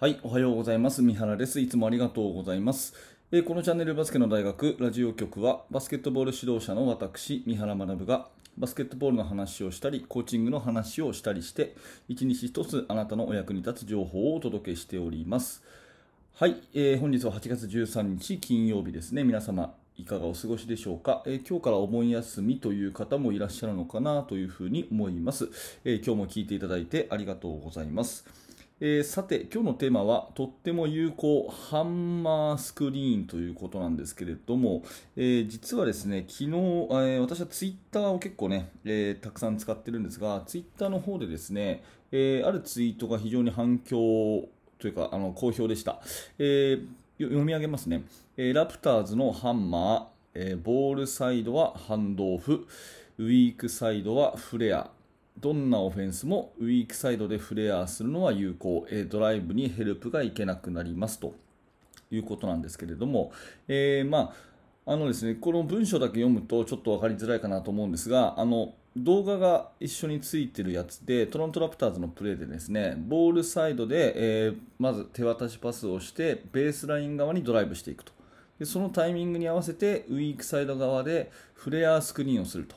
はい、おはようございます。三原です。いつもありがとうございます。えー、このチャンネルバスケの大学ラジオ局は、バスケットボール指導者の私、三原学が、バスケットボールの話をしたり、コーチングの話をしたりして、一日一つあなたのお役に立つ情報をお届けしております。はい、えー、本日は8月13日金曜日ですね。皆様、いかがお過ごしでしょうか、えー、今日からお盆休みという方もいらっしゃるのかなというふうに思います、えー、今日も聞いていただいてありがとうございます。えー、さて、今日のテーマは、とっても有効ハンマースクリーンということなんですけれども、えー、実はですね、昨日、えー、私はツイッターを結構ね、えたくさん使ってるんですが、ツイッターの方でですね、えあるツイートが非常に反響というか、あの好評でした。え読み上げますね、えラプターズのハンマー、えボールサイドはハンドオフ、ウィークサイドはフレア、どんなオフェンスもウィークサイドでフレアするのは有効、えドライブにヘルプがいけなくなりますということなんですけれども、えー、まああのですね、この文章だけ読むとちょっと分かりづらいかなと思うんですが、あの動画が一緒についてるやつで、トロントラプターズのプレーでですね、ボールサイドで、えー、まず手渡しパスをして、ベースライン側にドライブしていくと。でそのタイミングに合わせて、ウィークサイド側でフレアスクリーンをすると。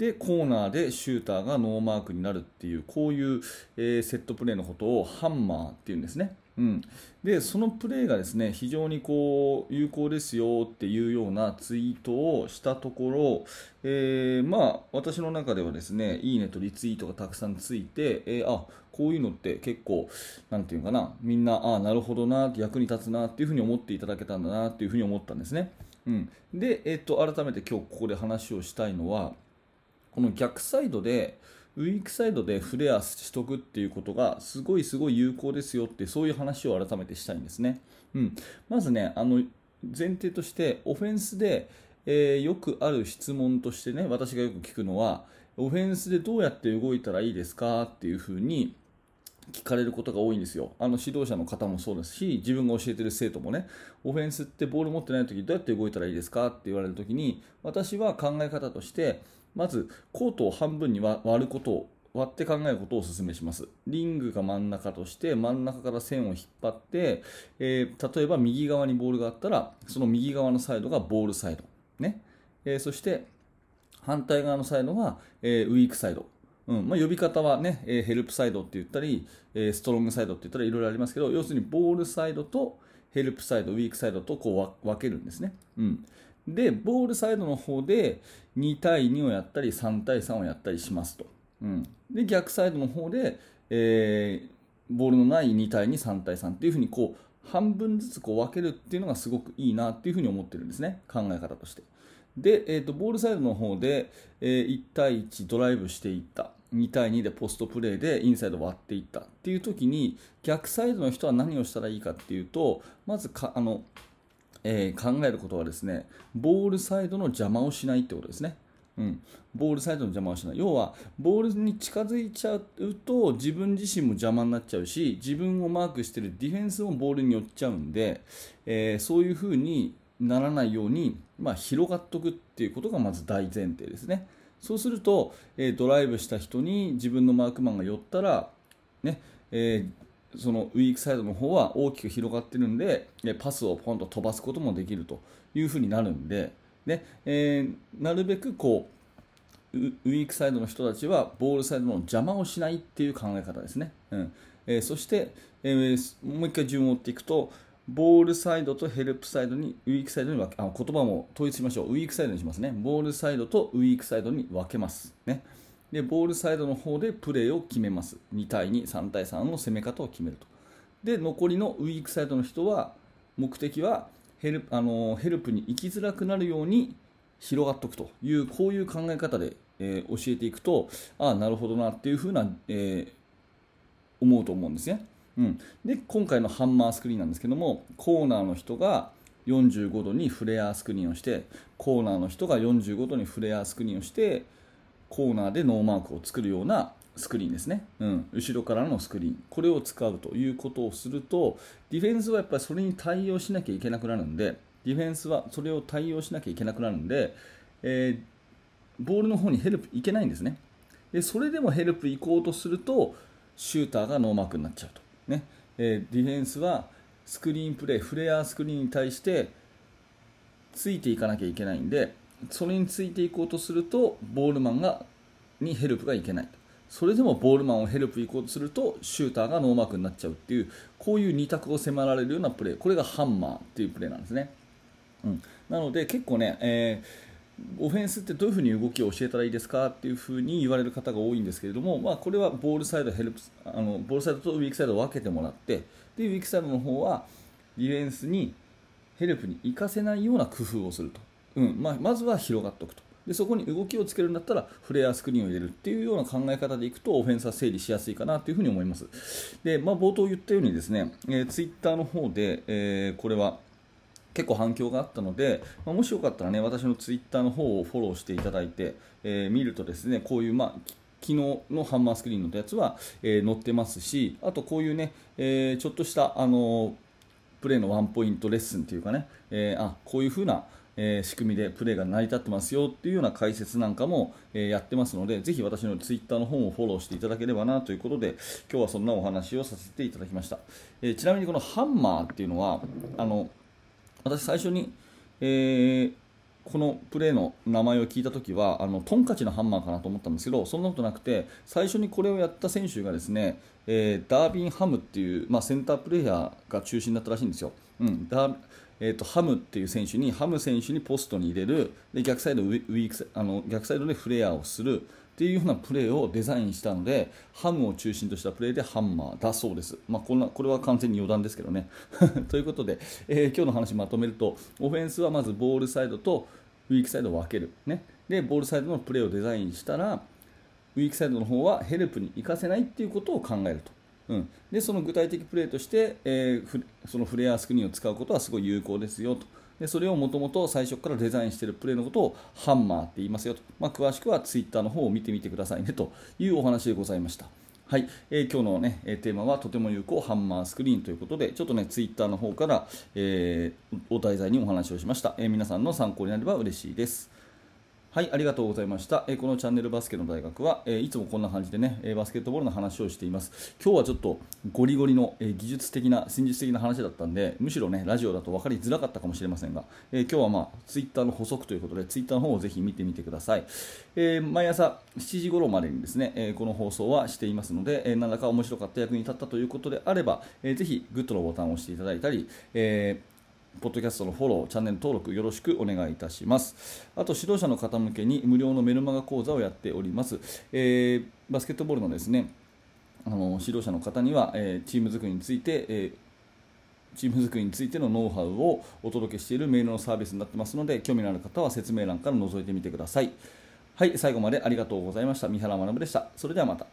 でコーナーでシューターがノーマークになるっていうこういう、えー、セットプレーのことをハンマーっていうんですね。うん、でそのプレーがですね非常にこう有効ですよっていうようなツイートをしたところ、えー、まあ、私の中ではですねいいねとリツイートがたくさんついて、えー、あこういうのって結構なんていうかなみんなあなるほどな役に立つなっていうふうに思っていただけたんだなっていうふうに思ったんですね。うん、で、えーと改めて今日ここで話をしたいのはこの逆サイドでウィークサイドでフレアしとくっていうことがすごいすごい有効ですよってそういう話を改めてしたいんですね。うん、まずねあの前提としてオフェンスで、えー、よくある質問としてね私がよく聞くのはオフェンスでどうやって動いたらいいですかっていうふうに聞かれることが多いんですよ。あの指導者の方もそうですし、自分が教えてる生徒もね、オフェンスってボール持ってないときどうやって動いたらいいですかって言われるときに、私は考え方として、まずコートを半分に割ることを割って考えることをお勧めします。リングが真ん中として真ん中から線を引っ張って、えー、例えば右側にボールがあったらその右側のサイドがボールサイド、ね。えー、そして反対側のサイドが、えー、ウィークサイド、うん。まあ、呼び方はね、えヘルプサイドって言ったり、えストロングサイドって言ったらいろいろありますけど要するにボールサイドとヘルプサイドウィークサイドとこう分けるんですね。うん。で、ボールサイドの方で2対2をやったり3対3をやったりしますと。うん、で、逆サイドの方で、えー、ボールのない2対2、3対3っていうふうにこう半分ずつこう分けるっていうのがすごくいいなっていうふうに思ってるんですね、考え方として。で、えーと、ボールサイドの方で、えー、1対1ドライブしていった。2対2でポストプレーでインサイド割っていったっていう時に逆サイドの人は何をしたらいいかっていうとまずかあのえー、考えることはですねボールサイドの邪魔をしないってことですね。うん、ボールサイドの邪魔をしない。要はボールに近づいちゃうと自分自身も邪魔になっちゃうし自分をマークしてるディフェンスもボールに寄っちゃうんで、えー、そういうふうにならないように、まあ、広がっておくっていうことがまず大前提ですね。そうすると、えー、ドライブした人に自分のマークマンが寄ったら、ねえーそのウィークサイドの方は大きく広がってるんでパスをポンと飛ばすこともできるというふうになるんでで、えー、なるべくこうウィークサイドの人たちはボールサイドの邪魔をしないっていう考え方ですね、うん。えー、そして、えー、もう一回順を追っていくとボールサイドとヘルプサイドにウィークサイドに分けあ言葉も統一しましょう。ウィークサイドにしますね。ボールサイドとウィークサイドに分けます。ね。でボールサイドの方でプレーを決めます。2対2、3対3の攻め方を決めると。で残りのウィークサイドの人は目的はヘルあのヘルプに行きづらくなるように広がっておくというこういう考え方で、えー、教えていくとああなるほどなっていうふうな、えー、思うと思うんですね、うん、で今回のハンマースクリーンなんですけどもコーナーの人が45度にフレアスクリーンをしてコーナーの人が45度にフレアスクリーンをしてコーナーでノーマークを作るようなスクリーンですね、うん、後ろからのスクリーン、これを使うということをすると、ディフェンスはやっぱりそれに対応しなきゃいけなくなるんで、ディフェンスはそれを対応しなきゃいけなくなるんで、えー、ボールの方にヘルプいけないんですね。でそれでもヘルプ行こうとすると、シューターがノーマークになっちゃうと。ねえー、ディフェンスはスクリーンプレーフレアスクリーンに対してついていかなきゃいけないんでそれについていこうとするとボールマンがにヘルプがいけない。それでもボールマンをヘルプ行こうとするとシューターがノーマークになっちゃうっていうこういう2択を迫られるようなプレーこれがハンマーっていうプレーなんですね、うん、なので結構ね、えー、オフェンスってどういうふうに動きを教えたらいいですかっていうふに言われる方が多いんですけれども、まあ、これはボールサイドヘルプあのボールサイドとウィークサイドを分けてもらってでウィークサイドの方はディフェンスにヘルプに行かせないような工夫をすると、うんまあ、まずは広がっておくと。でそこに動きをつけるんだったらフレアスクリーンを入れるっていうような考え方でいくとオフェンスは整理しやすいかなというふうに思います。で、まあ、冒頭言ったようにですね、えー、ツイッターの方で、えー、これは結構反響があったので、まあ、もしよかったらね私のツイッターの方をフォローしていただいて、えー、見るとですねこういう、まあ、昨日のハンマースクリーンのやつは、えー、載ってますしあとこういうね、えー、ちょっとしたあのプレーのワンポイントレッスンというかね、えー、あこういう風なえー、仕組みでプレーが成り立ってますよっていうような解説なんかも、えー、やってますのでぜひ私のツイッターの方をフォローしていただければなということで今日はそんなお話をさせていただきました、えー、ちなみにこのハンマーっていうのはあの私最初に、えこのプレーの名前を聞いたときはあのトンカチのハンマーかなと思ったんですけどそんなことなくて最初にこれをやった選手がですね、えダービン・ハムっていう、まあ、センタープレーヤーが中心だったらしいんですよ。うん、ダえーと、ハムっていう選手にハム選手にポストに入れるで逆サイドウィークあの逆サイドでフレアをするっていうようなプレーをデザインしたのでハムを中心としたプレーでハンマーだそうです、まあ、こんなこれは完全に余談ですけどね。ということで、えー、今日の話まとめるとオフェンスはまずボールサイドとウィークサイドを分ける、ね、でボールサイドのプレーをデザインしたらウィークサイドの方はヘルプに行かせないっていうことを考えると。うん、でその具体的プレーとして、えー、そのフレアスクリーンを使うことはすごい有効ですよと。でそれをもともと最初からデザインしているプレーのことをハンマーって言いますよと、まあ、詳しくはツイッターの方を見てみてくださいねというお話でございました。はい、えー、今日の、ね、テーマはとても有効ハンマースクリーンということでちょっとねツイッターの方から、えー、お題材にお話をしました、えー、皆さんの参考になれば嬉しいです。はい、ありがとうございました。えこのチャンネルバスケの大学は、えいつもこんな感じでね、えバスケットボールの話をしています。今日はちょっとゴリゴリの、え技術的な、戦術的な話だったんで、むしろね、ラジオだと分かりづらかったかもしれませんが、え今日はまあ、ツイッターの補足ということで、ツイッターの方をぜひ見てみてください。え毎朝7時頃までにですね、えこの放送はしていますので、え何らか面白かった役に立ったということであれば、えー、ぜひグッドのボタンを押していただいたり、えーポッドキャストのフォロー、チャンネル登録よろしくお願いいたします。あと、指導者の方向けに無料のメルマガ講座をやっております。えー、バスケットボールのですね、あの指導者の方には、えー、チーム作りについて、えー、チーム作りについてのノウハウをお届けしているメールのサービスになってますので、興味のある方は説明欄から覗いてみてください。はい、最後までありがとうございました。三原学でした。それではまた。